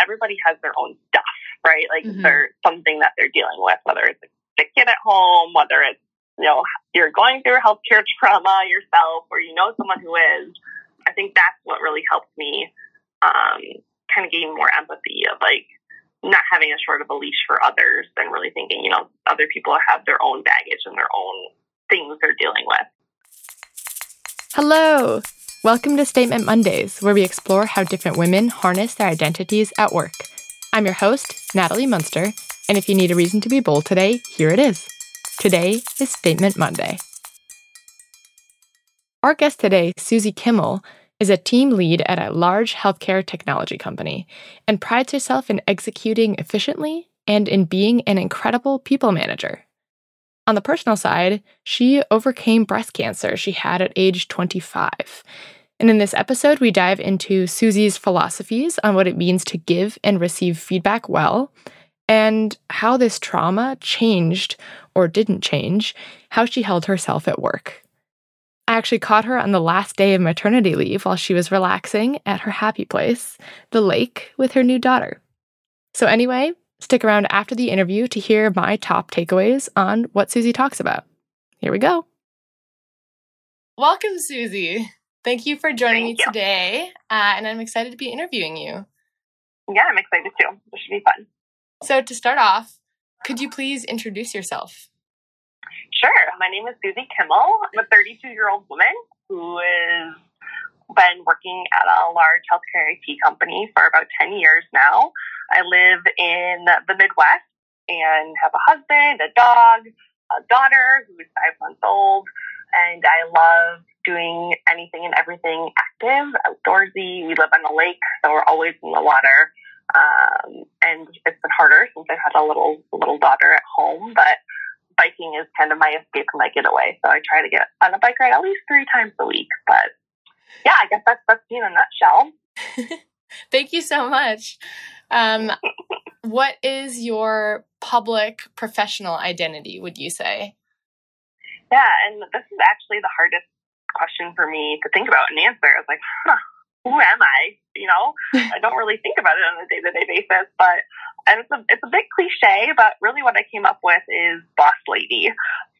everybody has their own stuff, right? Like mm-hmm. there's something that they're dealing with, whether it's a kid at home, whether it's, you know, you're going through a healthcare trauma yourself or you know someone who is. I think that's what really helped me um, kind of gain more empathy of like not having a short of a leash for others and really thinking, you know, other people have their own baggage and their own things they're dealing with. Hello! Welcome to Statement Mondays, where we explore how different women harness their identities at work. I'm your host, Natalie Munster, and if you need a reason to be bold today, here it is. Today is Statement Monday. Our guest today, Susie Kimmel, is a team lead at a large healthcare technology company and prides herself in executing efficiently and in being an incredible people manager. On the personal side, she overcame breast cancer she had at age 25. And in this episode, we dive into Susie's philosophies on what it means to give and receive feedback well, and how this trauma changed or didn't change how she held herself at work. I actually caught her on the last day of maternity leave while she was relaxing at her happy place, the lake, with her new daughter. So, anyway, stick around after the interview to hear my top takeaways on what Susie talks about. Here we go. Welcome, Susie. Thank you for joining Thank me you. today. Uh, and I'm excited to be interviewing you. Yeah, I'm excited too. This should be fun. So, to start off, could you please introduce yourself? Sure. My name is Susie Kimmel. I'm a 32 year old woman who has been working at a large healthcare IT company for about 10 years now. I live in the Midwest and have a husband, a dog, a daughter who is five months old, and I love doing anything and everything active, outdoorsy. We live on a lake, so we're always in the water. Um, and it's been harder since I've had a little little daughter at home, but biking is kind of my escape and my getaway. So I try to get on a bike ride at least three times a week. But yeah, I guess that's that's me in a nutshell. Thank you so much. Um, what is your public professional identity? Would you say? Yeah, and this is actually the hardest question for me to think about and answer. I was like, huh, who am I? You know, I don't really think about it on a day to day basis, but and it's a it's a bit cliche, but really what I came up with is boss lady.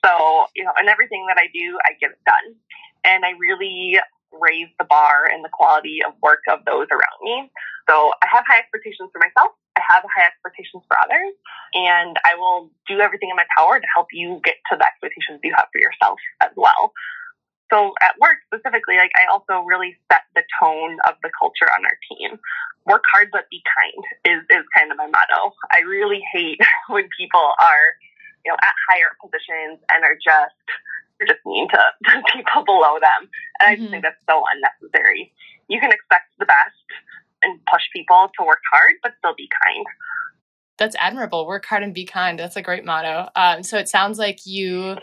So you know, and everything that I do, I get it done, and I really raise the bar and the quality of work of those around me. So I have high expectations for myself. I have high expectations for others, and I will do everything in my power to help you get to the expectations you have for yourself as well so at work specifically, like I also really set the tone of the culture on our team. Work hard but be kind is, is kind of my motto. I really hate when people are, you know, at higher positions and are just just mean to, to people below them. And I just mm-hmm. think that's so unnecessary. You can expect the best and push people to work hard, but still be kind. That's admirable. Work hard and be kind. That's a great motto. Um, so it sounds like you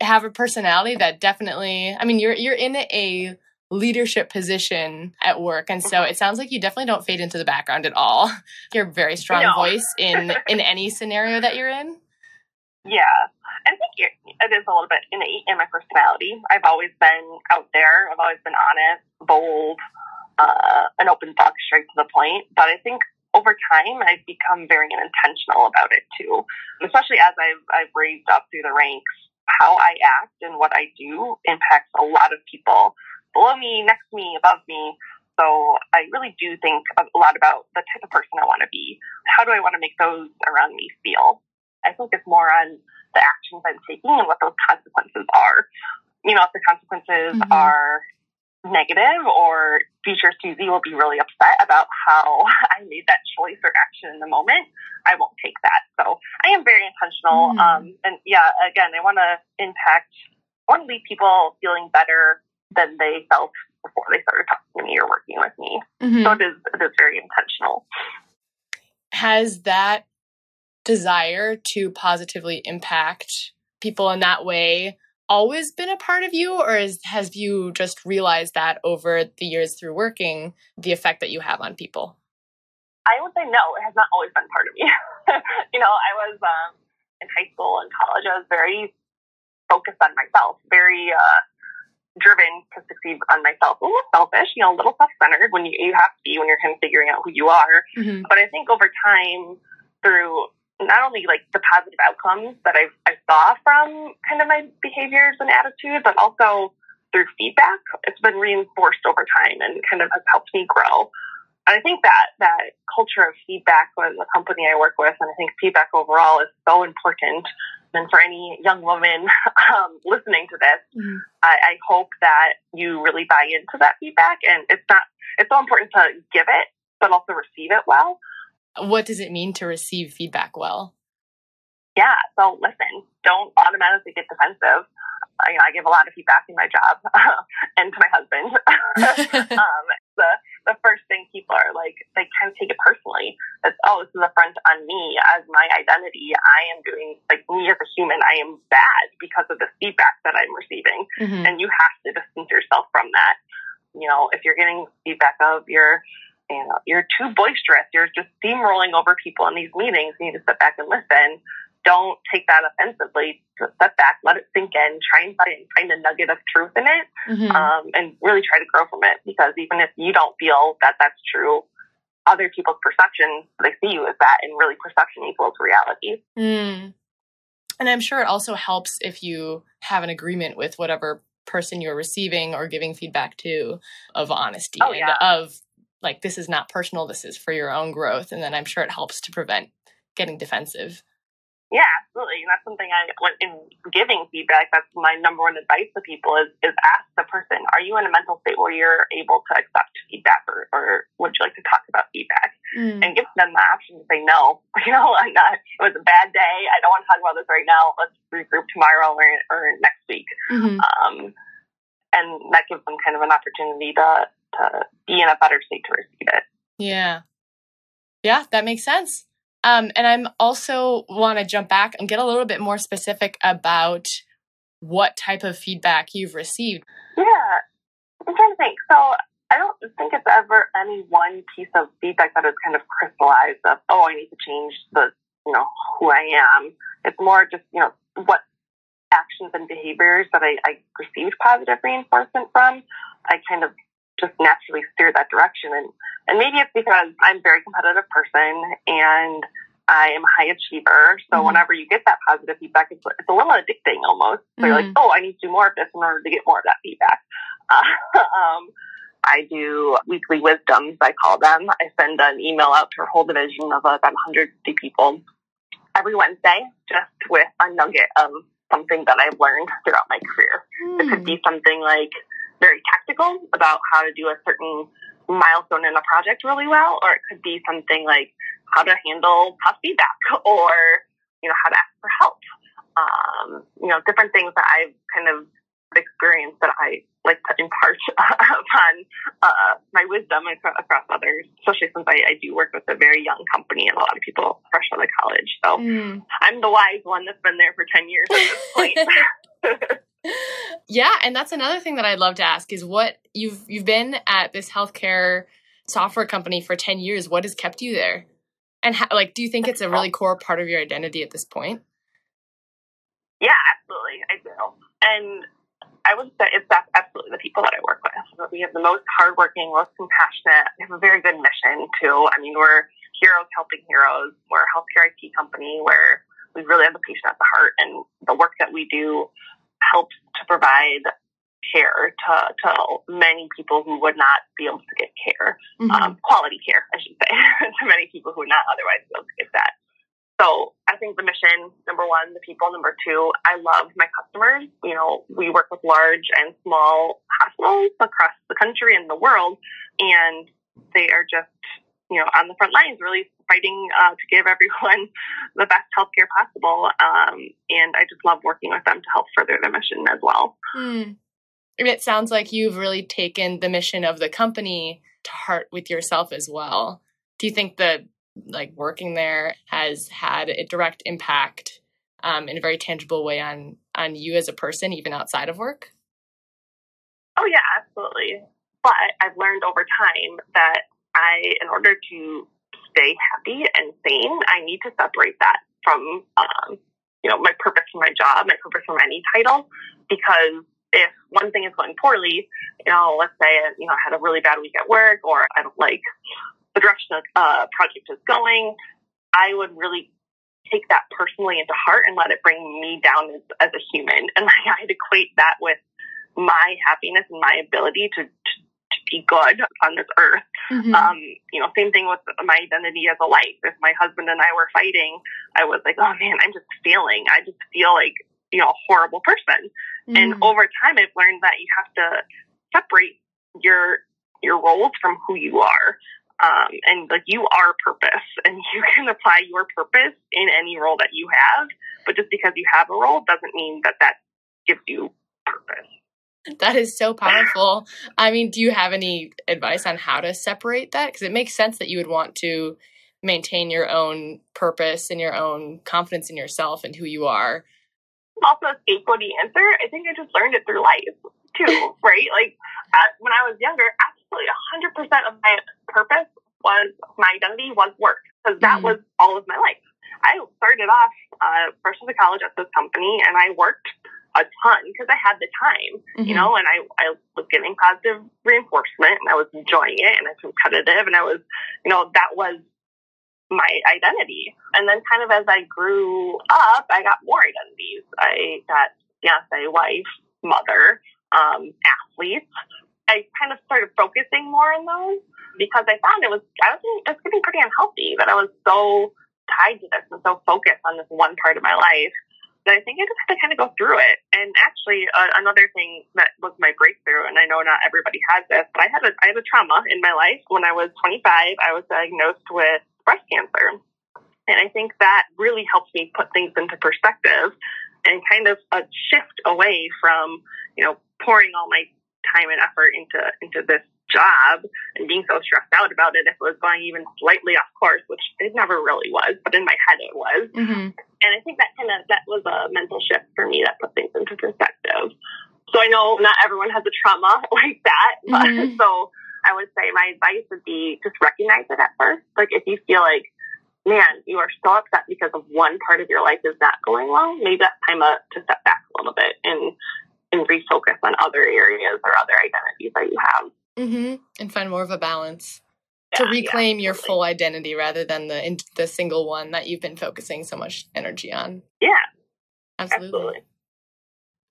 have a personality that definitely I mean you're you're in a leadership position at work and so mm-hmm. it sounds like you definitely don't fade into the background at all. You're a very strong no. voice in in any scenario that you're in. Yeah. I think it is a little bit innate in my personality. I've always been out there. I've always been honest, bold, uh, an open book, straight to the point. But I think over time, I've become very intentional about it too, especially as I've, I've raised up through the ranks how I act and what I do impacts a lot of people below me, next to me, above me. So I really do think a lot about the type of person I want to be. How do I want to make those around me feel? I think it's more on the actions I'm taking and what those consequences are. You know, if the consequences mm-hmm. are negative or future Susie will be really upset about how I made that choice or action in the moment, I won't take that. So I am very intentional. Mm. Um, and yeah, again, I want to impact, I want to leave people feeling better than they felt before they started talking to me or working with me. Mm-hmm. So it is, it is very intentional. Has that desire to positively impact people in that way always been a part of you, or is, has you just realized that over the years through working, the effect that you have on people? I would say no, it has not always been part of me. you know, I was um, in high school and college, I was very focused on myself, very, uh, driven to succeed on myself. A little selfish, you know, a little self-centered when you, you have to be when you're kind of figuring out who you are. Mm-hmm. But I think over time, through not only like the positive outcomes that I, I saw from kind of my behaviors and attitudes, but also through feedback, it's been reinforced over time and kind of has helped me grow. And I think that that culture of feedback with the company I work with, and I think feedback overall is so important. And for any young woman um, listening to this, mm-hmm. I, I hope that you really buy into that feedback. And it's not it's so important to give it, but also receive it well. What does it mean to receive feedback well? Yeah, so listen, don't automatically get defensive you know, I give a lot of feedback in my job and to my husband. um, the the first thing people are like, they kind of take it personally. It's oh, this is a front on me as my identity. I am doing like me as a human. I am bad because of the feedback that I'm receiving, mm-hmm. and you have to distance yourself from that. You know, if you're getting feedback of your you know, you're too boisterous. You're just steamrolling over people in these meetings. You need to sit back and listen don't take that offensively. Step back, let it sink in, try and find, find a nugget of truth in it, mm-hmm. um, and really try to grow from it. Because even if you don't feel that that's true, other people's perception they see you as that, and really perception equals reality. Mm. And I'm sure it also helps if you have an agreement with whatever person you're receiving or giving feedback to of honesty oh, yeah. and of like this is not personal this is for your own growth and then i'm sure it helps to prevent getting defensive yeah, absolutely. And that's something I, when in giving feedback, that's my number one advice to people is, is ask the person, are you in a mental state where you're able to accept feedback or, or would you like to talk about feedback? Mm. And give them the option to say no. You know, I'm not, it was a bad day. I don't want to talk about this right now. Let's regroup tomorrow or, or next week. Mm-hmm. Um, and that gives them kind of an opportunity to, to be in a better state to receive it. Yeah. Yeah, that makes sense. Um, and I'm also want to jump back and get a little bit more specific about what type of feedback you've received. Yeah, I'm trying to think. So I don't think it's ever any one piece of feedback that is kind of crystallized of, oh, I need to change the, you know, who I am. It's more just, you know, what actions and behaviors that I, I received positive reinforcement from. I kind of just naturally steer that direction. And, and maybe it's because I'm a very competitive person and I am a high achiever. So mm-hmm. whenever you get that positive feedback, it's, it's a little addicting almost. So mm-hmm. you're like, mm-hmm. oh, I need to do more of this in order to get more of that feedback. Uh, um, I do weekly wisdoms, I call them. I send an email out to a whole division of about 150 people every Wednesday, just with a nugget of something that I've learned throughout my career. Mm. It could be hmm. something like very tactical about how to do a certain milestone in a project really well, or it could be something like how to handle tough feedback or, you know, how to ask for help. Um, you know, different things that I've kind of experienced that I like impart upon uh, my wisdom across others, especially since I, I, do work with a very young company and a lot of people fresh out of college. So mm. I'm the wise one that's been there for 10 years at this point. yeah, and that's another thing that I'd love to ask is what you've you've been at this healthcare software company for 10 years. What has kept you there? And how, like do you think it's a really core part of your identity at this point? Yeah, absolutely. I do. And I would say it's absolutely the people that I work with. We have the most hardworking, most compassionate. We have a very good mission too. I mean, we're heroes helping heroes. We're a healthcare IT company where we really have the patient at the heart, and the work that we do helps to provide care to, to many people who would not be able to get care, mm-hmm. um, quality care, I should say, to many people who would not otherwise be able to get that. So I think the mission, number one, the people, number two, I love my customers. You know, we work with large and small hospitals across the country and the world, and they are just you know, on the front lines, really fighting uh, to give everyone the best healthcare possible. Um, and I just love working with them to help further the mission as well. Hmm. It sounds like you've really taken the mission of the company to heart with yourself as well. Do you think that like working there has had a direct impact um, in a very tangible way on on you as a person, even outside of work? Oh yeah, absolutely. But I've learned over time that I, in order to stay happy and sane, I need to separate that from, um, you know, my purpose for my job, my purpose for any title, because if one thing is going poorly, you know, let's say, you know, I had a really bad week at work or I don't like the direction a uh, project is going, I would really take that personally into heart and let it bring me down as, as a human. And I'd equate that with my happiness and my ability to, to, to be good on this earth. Mm-hmm. Um, you know, same thing with my identity as a wife. If my husband and I were fighting, I was like, oh man, I'm just failing. I just feel like, you know, a horrible person. Mm-hmm. And over time, I've learned that you have to separate your your roles from who you are. Um, and like you are purpose and you can apply your purpose in any role that you have. But just because you have a role doesn't mean that that gives you purpose. That is so powerful. I mean, do you have any advice on how to separate that? Because it makes sense that you would want to maintain your own purpose and your own confidence in yourself and who you are. Also, a scapegoaty answer. I think I just learned it through life too, right? Like uh, when I was younger, absolutely 100% of my purpose was my identity was work because that mm was all of my life. I started off uh, fresh out of college at this company and I worked a ton because I had the time, mm-hmm. you know, and I, I was getting positive reinforcement and I was enjoying it and I was competitive and I was, you know, that was my identity. And then kind of as I grew up, I got more identities. I got fiance, wife, mother, um, athletes. I kind of started focusing more on those because I found it was I was it was getting pretty unhealthy that I was so tied to this and so focused on this one part of my life that I think I just had to kind of go through it. And actually, uh, another thing that was my breakthrough, and I know not everybody has this, but I had a I had a trauma in my life when I was 25. I was diagnosed with breast cancer, and I think that really helped me put things into perspective and kind of a shift away from you know pouring all my time and effort into into this job and being so stressed out about it if it was going even slightly off course, which it never really was, but in my head it was. Mm-hmm. And I think that kind of that was a mental shift for me that put things into perspective. So I know not everyone has a trauma like that, but mm-hmm. so I would say my advice would be just recognize it at first. Like if you feel like man, you are so upset because of one part of your life is not going well, maybe that's time to step back a little bit and and refocus on other areas or other identities that you have. Mm-hmm. And find more of a balance yeah, to reclaim yeah, your full identity rather than the the single one that you've been focusing so much energy on. Yeah, absolutely. absolutely.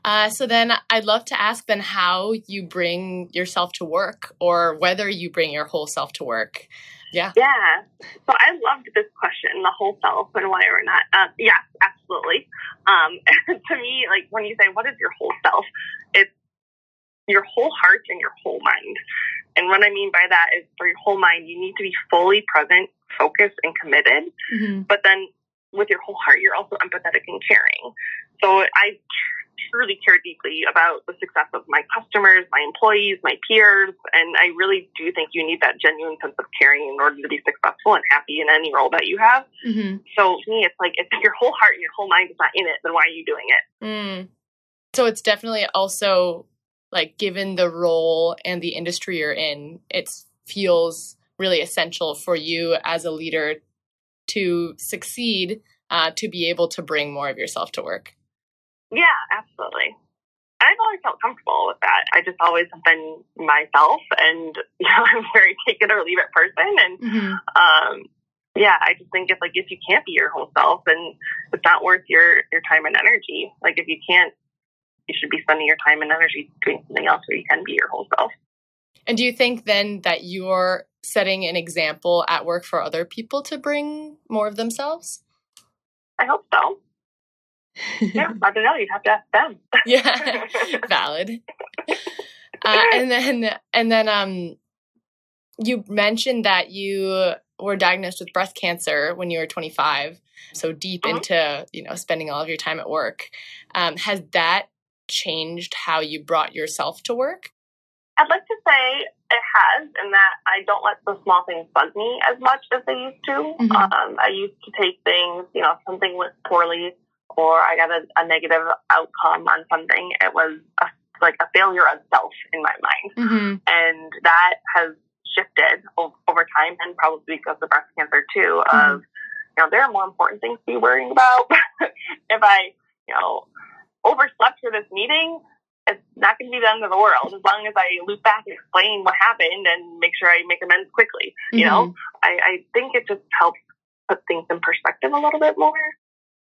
Uh, so then I'd love to ask then how you bring yourself to work or whether you bring your whole self to work. Yeah. Yeah. So I loved this question, the whole self and why or not. Um, yeah, absolutely. Um, to me, like when you say, what is your whole self? It's your whole heart and your whole mind. And what I mean by that is for your whole mind, you need to be fully present, focused, and committed. Mm-hmm. But then with your whole heart, you're also empathetic and caring. So I truly care deeply about the success of my customers, my employees, my peers, and I really do think you need that genuine sense of caring in order to be successful and happy in any role that you have. Mm-hmm. So to me, it's like if your whole heart and your whole mind is not in it, then why are you doing it? Mm. So it's definitely also like given the role and the industry you're in, it feels really essential for you as a leader to succeed uh, to be able to bring more of yourself to work. Yeah, absolutely. I've always felt comfortable with that. I just always have been myself, and you know, I'm a very take it or leave it person. And mm-hmm. um, yeah, I just think if like if you can't be your whole self, then it's not worth your your time and energy. Like if you can't, you should be spending your time and energy doing something else where you can be your whole self. And do you think then that you're setting an example at work for other people to bring more of themselves? I hope so yeah, I don't know. You'd have to ask them. yeah, valid. Uh, and then, and then, um, you mentioned that you were diagnosed with breast cancer when you were 25. So deep uh-huh. into you know spending all of your time at work. Um, has that changed how you brought yourself to work? I'd like to say it has, in that I don't let the small things bug me as much as they used to. Mm-hmm. Um, I used to take things, you know, if something went poorly or I got a, a negative outcome on something, it was a, like a failure of self in my mind. Mm-hmm. And that has shifted o- over time and probably because of breast cancer too, mm-hmm. of, you know, there are more important things to be worrying about. if I, you know, overslept for this meeting, it's not going to be the end of the world as long as I loop back and explain what happened and make sure I make amends quickly. You mm-hmm. know, I, I think it just helps put things in perspective a little bit more.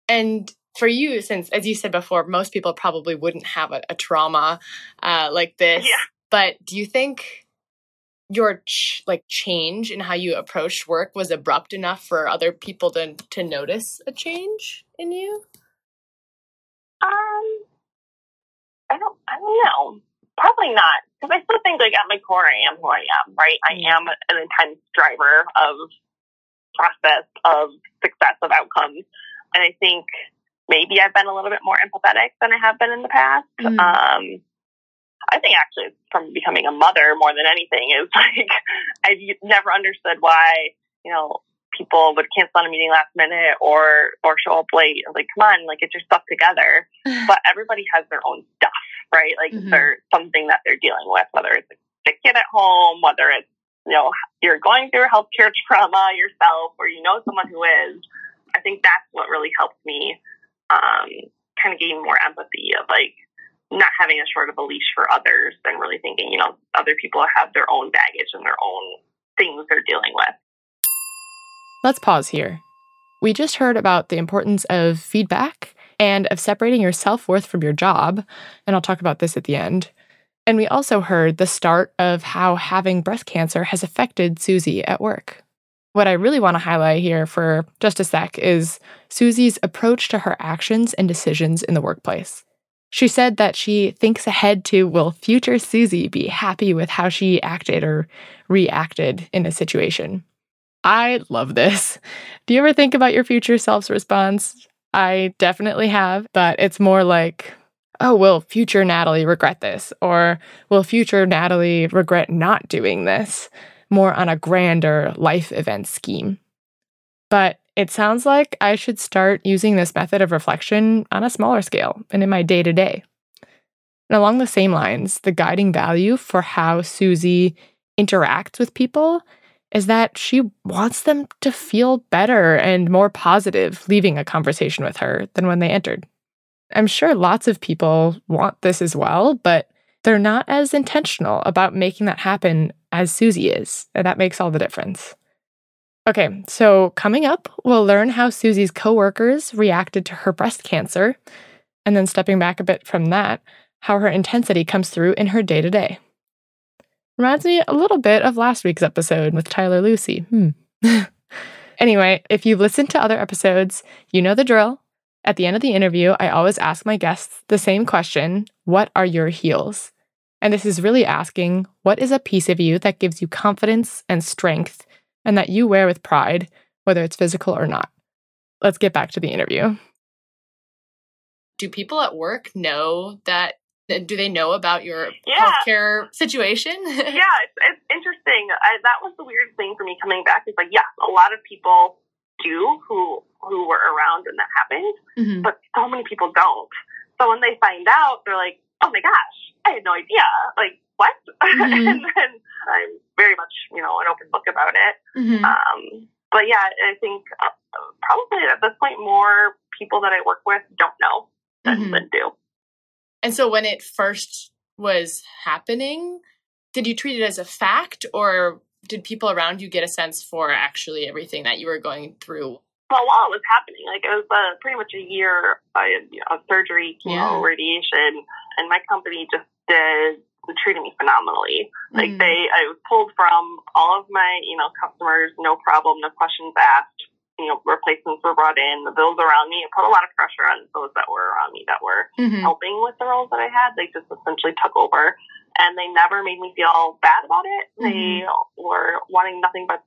And for you, since as you said before, most people probably wouldn't have a, a trauma uh, like this. Yeah. But do you think your ch- like change in how you approached work was abrupt enough for other people to to notice a change in you? Um, I don't. I don't know. Probably not, because I still think like at my core, I am who I am. Right? I mm. am an intense driver of process of success of outcomes, and I think maybe I've been a little bit more empathetic than I have been in the past. Mm. Um, I think actually from becoming a mother more than anything is like I've never understood why you know people would cancel on a meeting last minute or or show up late. Like, come on, like get your stuff together. but everybody has their own stuff, right? Like mm-hmm. there's something that they're dealing with, whether it's a kid at home, whether it's you know you're going through healthcare trauma yourself, or you know someone who is. I think that's what really helped me um, kind of gain more empathy of like not having a short of a leash for others and really thinking, you know, other people have their own baggage and their own things they're dealing with. Let's pause here. We just heard about the importance of feedback and of separating your self worth from your job, and I'll talk about this at the end. And we also heard the start of how having breast cancer has affected Susie at work. What I really want to highlight here for just a sec is Susie's approach to her actions and decisions in the workplace. She said that she thinks ahead to will future Susie be happy with how she acted or reacted in a situation. I love this. Do you ever think about your future self's response? I definitely have, but it's more like, oh, will future Natalie regret this? Or will future Natalie regret not doing this? More on a grander life event scheme. But it sounds like I should start using this method of reflection on a smaller scale and in my day to day. And along the same lines, the guiding value for how Susie interacts with people is that she wants them to feel better and more positive leaving a conversation with her than when they entered. I'm sure lots of people want this as well, but they're not as intentional about making that happen as Susie is, and that makes all the difference. Okay, so coming up, we'll learn how Susie's coworkers reacted to her breast cancer, and then stepping back a bit from that, how her intensity comes through in her day to day. Reminds me a little bit of last week's episode with Tyler Lucy. Hmm. anyway, if you've listened to other episodes, you know the drill. At the end of the interview, I always ask my guests the same question What are your heels? And this is really asking what is a piece of you that gives you confidence and strength and that you wear with pride, whether it's physical or not? Let's get back to the interview. Do people at work know that? Do they know about your yeah. healthcare situation? yeah, it's, it's interesting. I, that was the weird thing for me coming back. Is like, yeah, a lot of people do who who were around when that happened, mm-hmm. but so many people don't. So when they find out, they're like, "Oh my gosh, I had no idea. Like, what? Mm-hmm. and then I'm very much, you know, an open book about it. Mm-hmm. Um, but yeah, I think uh, probably at this point, more people that I work with don't know than, mm-hmm. than do. And so when it first was happening, did you treat it as a fact or did people around you get a sense for actually everything that you were going through? Well, while it was happening, like it was uh, pretty much a year of, you know, surgery, chemo, yeah. radiation, and my company just did treated me phenomenally. Like mm. they, I was pulled from all of my, you know, customers, no problem, no questions asked. You know, replacements were brought in. The bills around me, it put a lot of pressure on those that were around me that were mm-hmm. helping with the roles that I had. They just essentially took over, and they never made me feel bad about it. Mm-hmm. They were wanting nothing but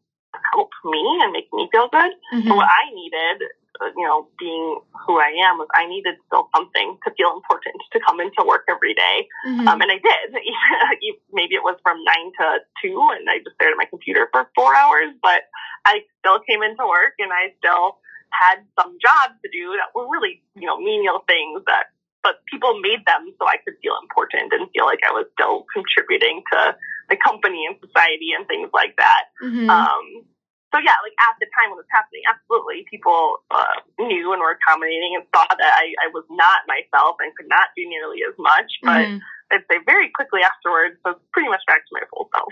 help me and make me feel good. Mm-hmm. What I needed you know, being who I am was I needed still something to feel important to come into work every day. Mm-hmm. Um, and I did. Maybe it was from nine to two and I just stared at my computer for four hours, but I still came into work and I still had some jobs to do that were really, you know, menial things that, but people made them so I could feel important and feel like I was still contributing to the company and society and things like that. Mm-hmm. Um, so yeah, like at the time when it was happening, absolutely, people uh, knew and were accommodating and saw that I, I was not myself and could not do nearly as much. But mm-hmm. I'd say very quickly afterwards, so pretty much back to my full self.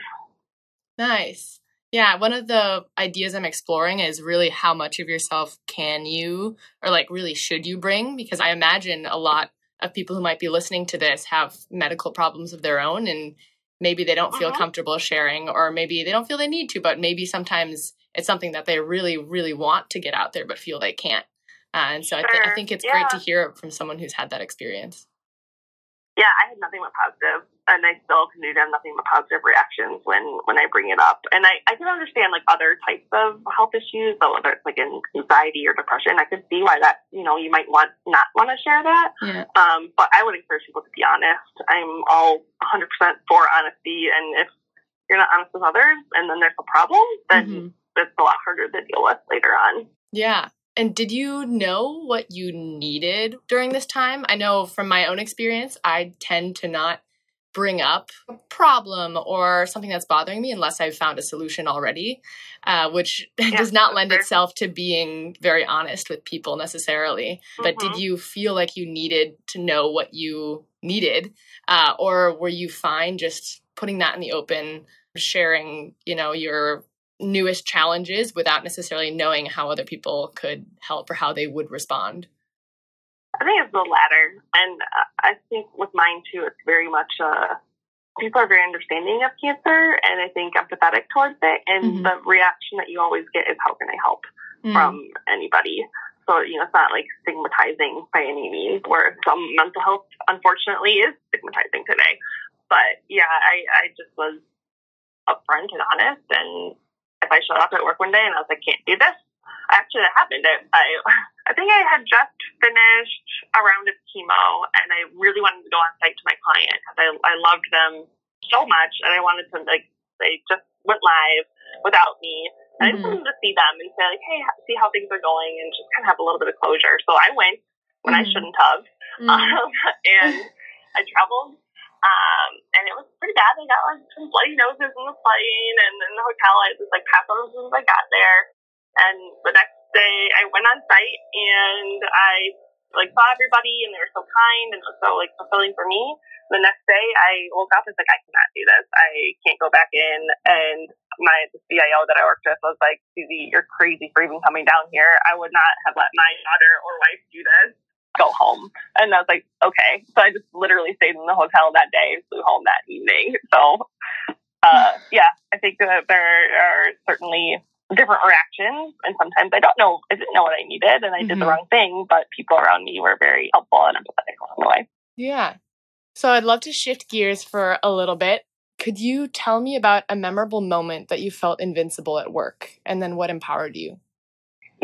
Nice. Yeah, one of the ideas I'm exploring is really how much of yourself can you or like really should you bring because I imagine a lot of people who might be listening to this have medical problems of their own and maybe they don't feel uh-huh. comfortable sharing or maybe they don't feel they need to but maybe sometimes it's something that they really really want to get out there but feel they can't uh, and so sure. I, th- I, think it's yeah. great to hear it from someone who's had that experience yeah, I had nothing but positive, and I still continue to have nothing but positive reactions when when I bring it up. And I I can understand like other types of health issues, but whether it's like in anxiety or depression, I could see why that you know you might want not want to share that. Yeah. Um, but I would encourage people to be honest. I'm all 100 percent for honesty, and if you're not honest with others, and then there's a problem, then mm-hmm. it's a lot harder to deal with later on. Yeah, and did you know what you needed during this time? I know from my own experience, I tend to not bring up a problem or something that's bothering me unless I've found a solution already, uh, which yeah, does not lend itself to being very honest with people necessarily. Mm-hmm. But did mm-hmm. you feel like you needed to know what you needed? Uh, or were you fine just putting that in the open, sharing, you know, your newest challenges without necessarily knowing how other people could help or how they would respond? I think it's the latter. And I think with mine too, it's very much uh, people are very understanding of cancer and I think empathetic towards it. And mm-hmm. the reaction that you always get is, how can I help mm-hmm. from anybody? So, you know, it's not like stigmatizing by any means, where some mental health, unfortunately, is stigmatizing today. But yeah, I, I just was upfront and honest and if I showed up at work one day and I was like, can't do this. Actually, that happened. I, I, I think I had just finished a round of chemo and I really wanted to go on site to my client because I, I loved them so much and I wanted to, like, they just went live without me. And mm-hmm. I just mm-hmm. wanted to see them and say, like, hey, see how things are going and just kind of have a little bit of closure. So I went when mm-hmm. I shouldn't have. Mm-hmm. Um, and I traveled um, and it was pretty bad. I got like some bloody noses in the plane, and in the hotel, I was like passed out as soon as I got there. And the next day, I went on site and I like saw everybody, and they were so kind, and it was so like fulfilling for me. The next day, I woke up and was like, I cannot do this. I can't go back in. And my CIO that I worked with was like, Susie, you're crazy for even coming down here. I would not have let my daughter or wife do this go home. And I was like, okay. So I just literally stayed in the hotel that day, flew home that evening. So, uh, yeah, I think that there are certainly different reactions. And sometimes I don't know, I didn't know what I needed and I did mm-hmm. the wrong thing, but people around me were very helpful and empathetic along the way. Yeah. So I'd love to shift gears for a little bit. Could you tell me about a memorable moment that you felt invincible at work and then what empowered you?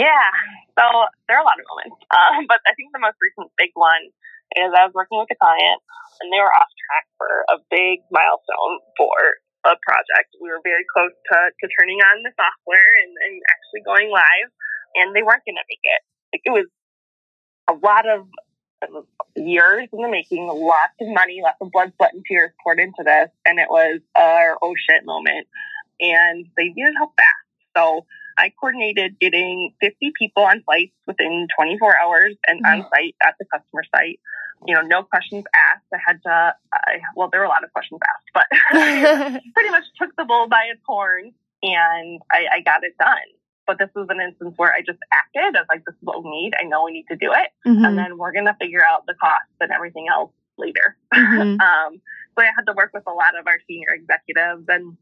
Yeah, so there are a lot of moments, um, but I think the most recent big one is I was working with a client and they were off track for a big milestone for a project. We were very close to, to turning on the software and, and actually going live, and they weren't going to make it. Like it was a lot of years in the making, lots of money, lots of blood, sweat, and tears poured into this, and it was our oh shit moment. And they needed help fast. So I coordinated getting 50 people on flights within 24 hours and mm-hmm. on site at the customer site. You know, no questions asked. I had to, I, well, there were a lot of questions asked, but pretty much took the bull by its horns and I, I got it done. But this was an instance where I just acted as like, this is what we need. I know we need to do it. Mm-hmm. And then we're going to figure out the costs and everything else later. Mm-hmm. um, so I had to work with a lot of our senior executives and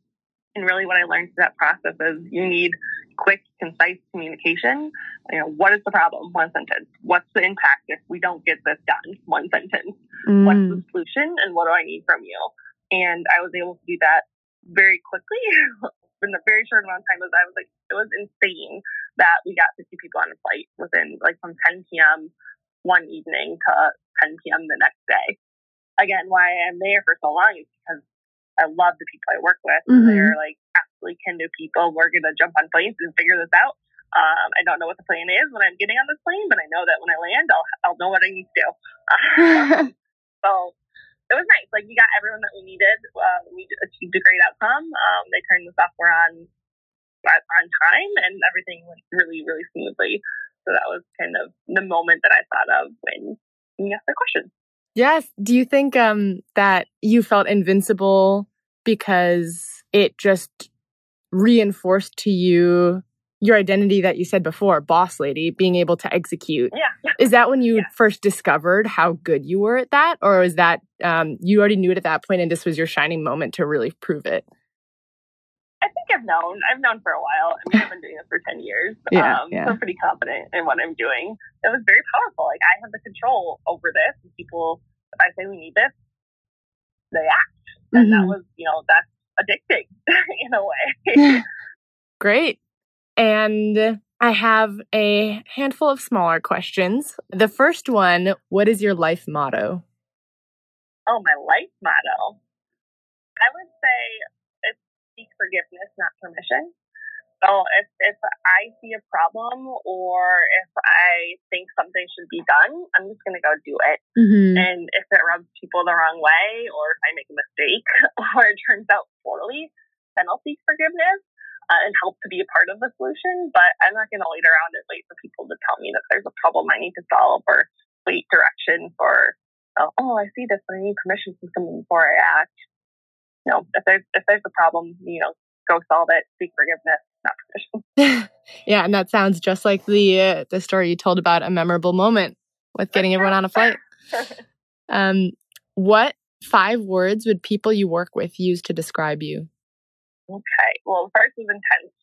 and really what I learned through that process is you need quick, concise communication. You know, what is the problem? One sentence. What's the impact if we don't get this done? One sentence. Mm. What's the solution and what do I need from you? And I was able to do that very quickly in a very short amount of time. As I was like, it was insane that we got 50 people on a flight within like from 10 p.m. one evening to 10 p.m. the next day. Again, why I'm there for so long is because I love the people I work with. Mm-hmm. They're like absolutely kind of people. We're gonna jump on planes and figure this out. Um, I don't know what the plane is when I'm getting on this plane, but I know that when I land, I'll I'll know what I need to do. so it was nice. Like we got everyone that we needed. Uh, we achieved a great outcome. Um, they turned the software on on time, and everything went really really smoothly. So that was kind of the moment that I thought of when you asked the question. Yes. Do you think um, that you felt invincible because it just reinforced to you your identity that you said before, boss lady, being able to execute. Yeah. Is that when you Yeah. first discovered how good you were at that? Or is that um, you already knew it at that point and this was your shining moment to really prove it? I think I've known. I've known for a while. I mean, I've been doing this for 10 years. Yeah, um, yeah. So I'm pretty confident in what I'm doing. It was very powerful. Like, I have the control over this. And people, if I say we need this, they act. And that Mhm. was, you know, that's addicting in a way. Great. And I have a handful of smaller questions. The first one What is your life motto? oh, my life motto. I would say it's seek forgiveness, not permission. So if, if I see a problem or if I think something should be done, I'm just going to go do it. Mm-hmm. And if it rubs people the wrong way, or if I make a mistake, or it turns out poorly, then I'll seek forgiveness uh, and help to be a part of the solution. But I'm not going to wait around and wait for people to tell me that there's a problem I need to solve, or wait direction for, oh, oh I see this, but I need permission from someone before I act. You know, if there's if there's a problem, you know, go solve it. Seek forgiveness, not permission. yeah, and that sounds just like the uh, the story you told about a memorable moment with getting everyone on a flight. Um, what five words would people you work with use to describe you? Okay. Well, first is intense.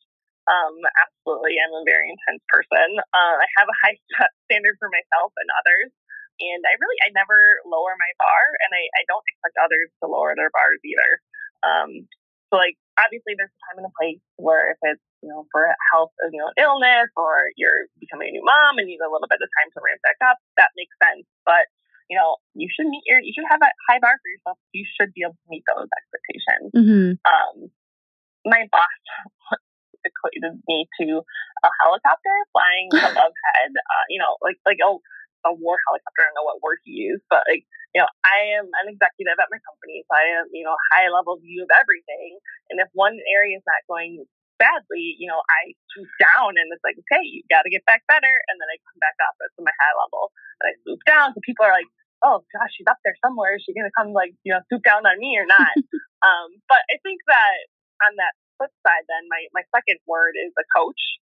Um, absolutely, I'm a very intense person. Uh, I have a high standard for myself and others, and I really, I never lower my bar, and I, I don't expect others to lower their bars either. Um, so, like, obviously, there's a time and a place where if it's you know for health, you know, illness, or you're becoming a new mom and need a little bit of time to ramp back up, that makes sense. But you know, you should meet your, you should have a high bar for yourself. You should be able to meet those expectations Mm-hmm. um, my boss equated me to a helicopter flying above head. Uh, you know, like like a, a war helicopter. I don't know what word he used, but like you know, I am an executive at my company, so I am you know high level view of everything. And if one area is not going badly, you know, I swoop down and it's like, okay, you got to get back better, and then I come back up to my high level and I swoop down. So people are like. Oh gosh, she's up there somewhere. Is she gonna come like you know swoop down on me or not? um, but I think that on that flip side, then my, my second word is a coach.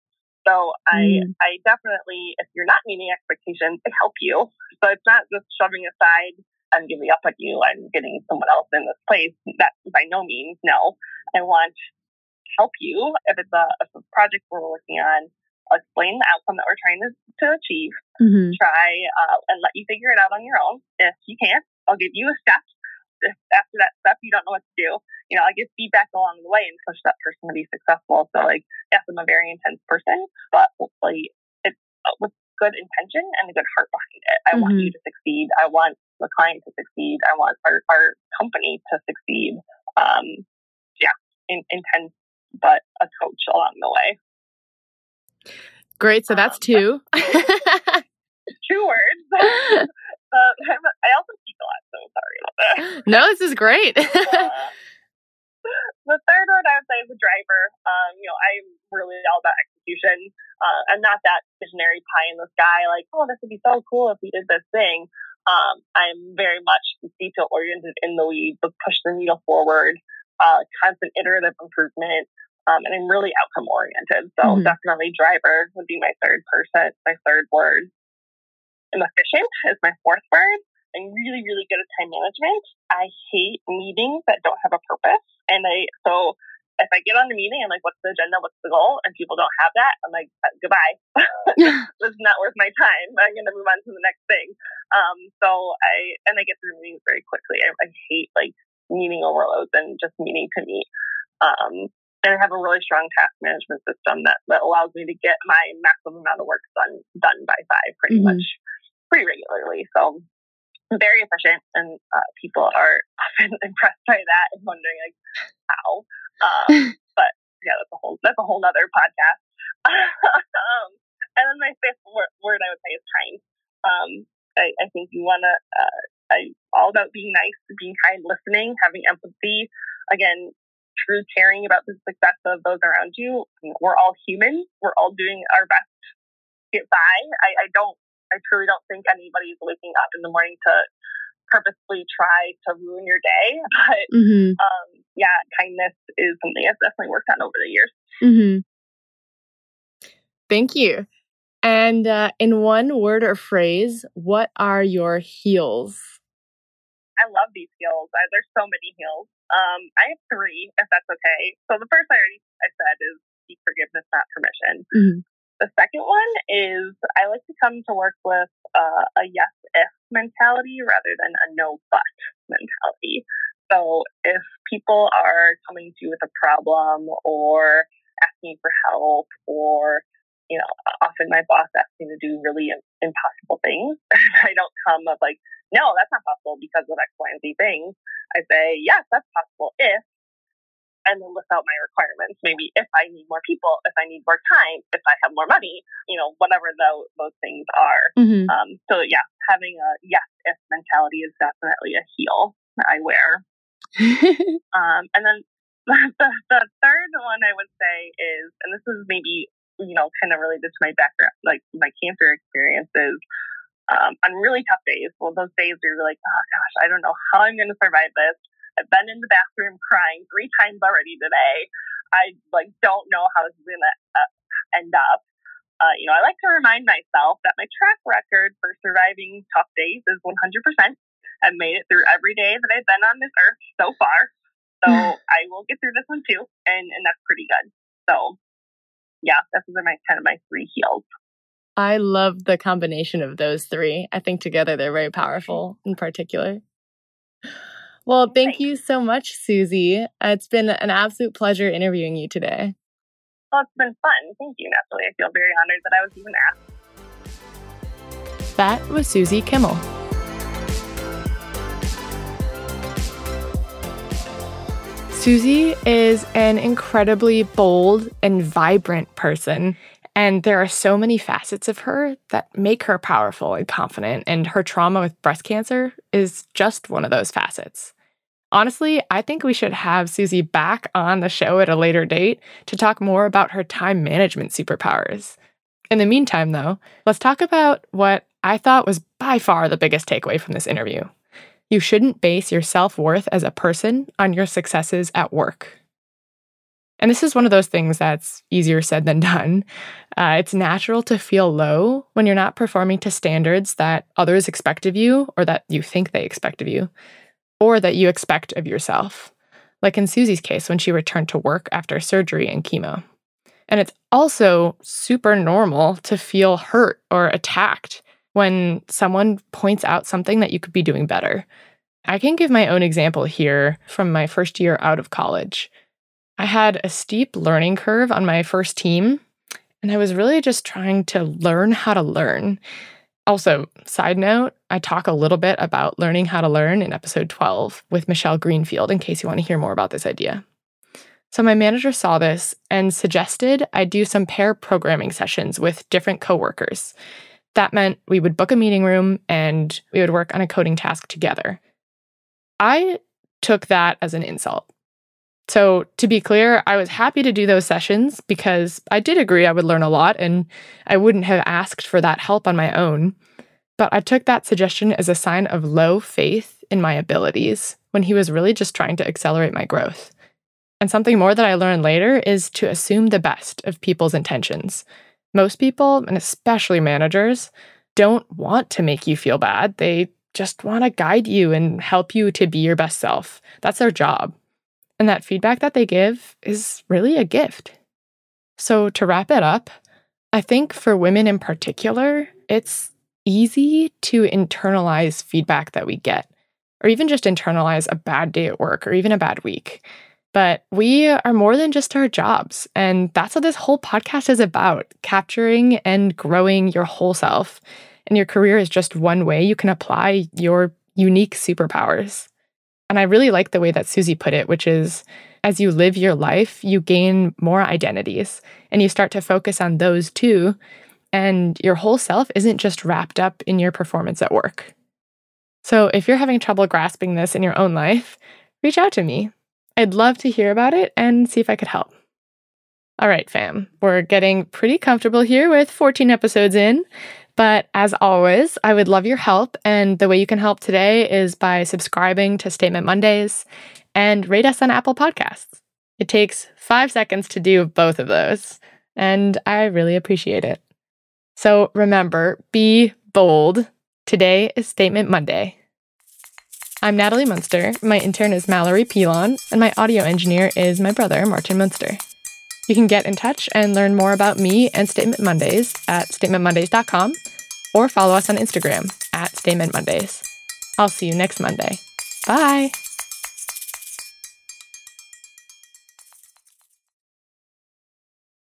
So I Mm. I definitely, if you're not meeting expectations, I help you. So it's not just shoving aside and giving up on you and getting someone else in this place. That by no means, no. I want to help you if it's a, if a project we're working on. I'll explain the outcome that we're trying to, to achieve. Mm-hmm. Try uh, and let you figure it out on your own. If you can't, I'll give you a step. If after that step you don't know what to do, you know, I give feedback along the way and push that person to be successful. So, like, yes, I'm a very intense person, but hopefully it's uh, with good intention and a good heart behind it. I want Mhm. you to succeed. I want the client to succeed. I want our, our company to succeed. Um, yeah, in, intense, but a coach along the way. Great. So that's Um, two. Two words. uh, I also lot, so sorry about that. no, this is great. Uh, the third word I would say is a driver. Um, you know, I'm really all about execution. Uh, I'm not that visionary pie in the sky, like, oh, this would be so cool if we did this thing. Um, I'm very much detail oriented in the weeds, but push the needle forward, uh, constant iterative improvement, um, and I'm really outcome oriented. So Mhm. definitely driver would be my third person, my third word. I'm efficient is my fourth word. I'm really, really good at time management. I hate meetings that don't have a purpose. And I, so if I get on the meeting, I'm like, what's the agenda? What's the goal? And people don't have that. I'm like, uh, goodbye. this is not worth my time. I'm going to move on to the next thing. Um, so I, and I get through meetings very quickly. I, I hate like meeting overloads and just meeting to meet. Um, and I have a really strong task management system that, that allows me to get my maximum amount of work done, done by five pretty Mhm. much pretty regularly. So very efficient, and uh, people are often impressed by that and wondering like how. Um, but yeah, that's a whole that's a whole other podcast. um, and then my fifth word, word I would say is kind. Um, I, I think you want to. Uh, I all about being nice, being kind, listening, having empathy. Again, true caring about the success of those around you. We're all human. We're all doing our best to get by. I, I don't I truly don't think anybody's waking up in the morning to purposely try to ruin your day. But mm-hmm. um, yeah, kindness is something I've definitely worked on over the years. Mm-hmm. Thank you. And uh, in one word or phrase, what are your heels? I love these heels. I, there's so many heels. Um, I have three, if that's okay. So the first I already I said is seek forgiveness, not permission. Mm-hmm. The second one is I like to come to work with uh, a yes if mentality rather than a no but mentality. So if people are coming to you with a problem or asking for help or you know, often my boss asks me to do really impossible things. I don't come of like, no, that's not possible because of X, Y, and Z things. I say, yes, that's possible if and then list out my requirements. Maybe if I need more people, if I need more time, if I have more money, you know, whatever those, those things are. Mm-hmm. Um, so yeah, having a yes if mentality is definitely a heel I wear. um, and then the, the third one I would say is, and this is maybe you know kind of related to my background, like my cancer experiences. Um, on really tough days, well, those days where you're like, oh gosh, I don't know how I'm going to survive this. I've been in the bathroom crying three times already today. I like don't know how this is gonna uh, end up. Uh, you know, I like to remind myself that my track record for surviving tough days is 100%. I've made it through every day that I've been on this earth so far. So I will get through this one too, and and that's pretty good. So, yeah, that's are my kind of my three heels. I love the combination of those three. I think together they're very powerful in particular. Well, thank Thanks. you so much, Susie. It's been an absolute pleasure interviewing you today. Well, it's been fun. Thank you, Natalie. I feel very honored that I was even asked. That was Susie Kimmel. Susie is an incredibly bold and vibrant person. And there are so many facets of her that make her powerful and confident, and her trauma with breast cancer is just one of those facets. Honestly, I think we should have Susie back on the show at a later date to talk more about her time management superpowers. In the meantime, though, let's talk about what I thought was by far the biggest takeaway from this interview. You shouldn't base your self worth as a person on your successes at work. And this is one of those things that's easier said than done. Uh, it's natural to feel low when you're not performing to standards that others expect of you or that you think they expect of you, or that you expect of yourself, like in Susie's case when she returned to work after surgery and chemo. And it's also super normal to feel hurt or attacked when someone points out something that you could be doing better. I can give my own example here from my first year out of college. I had a steep learning curve on my first team, and I was really just trying to learn how to learn. Also, side note, I talk a little bit about learning how to learn in episode 12 with Michelle Greenfield in case you want to hear more about this idea. So, my manager saw this and suggested I do some pair programming sessions with different coworkers. That meant we would book a meeting room and we would work on a coding task together. I took that as an insult. So, to be clear, I was happy to do those sessions because I did agree I would learn a lot and I wouldn't have asked for that help on my own. But I took that suggestion as a sign of low faith in my abilities when he was really just trying to accelerate my growth. And something more that I learned later is to assume the best of people's intentions. Most people, and especially managers, don't want to make you feel bad. They just want to guide you and help you to be your best self. That's their job. And that feedback that they give is really a gift. So, to wrap it up, I think for women in particular, it's easy to internalize feedback that we get, or even just internalize a bad day at work or even a bad week. But we are more than just our jobs. And that's what this whole podcast is about capturing and growing your whole self. And your career is just one way you can apply your unique superpowers. And I really like the way that Susie put it, which is as you live your life, you gain more identities and you start to focus on those too. And your whole self isn't just wrapped up in your performance at work. So if you're having trouble grasping this in your own life, reach out to me. I'd love to hear about it and see if I could help. All right, fam, we're getting pretty comfortable here with 14 episodes in. But as always, I would love your help. And the way you can help today is by subscribing to Statement Mondays and rate us on Apple Podcasts. It takes five seconds to do both of those, and I really appreciate it. So remember, be bold. Today is Statement Monday. I'm Natalie Munster. My intern is Mallory Pilon, and my audio engineer is my brother, Martin Munster. You can get in touch and learn more about me and Statement Mondays at statementmondays.com or follow us on Instagram at Statement Mondays. I'll see you next Monday. Bye.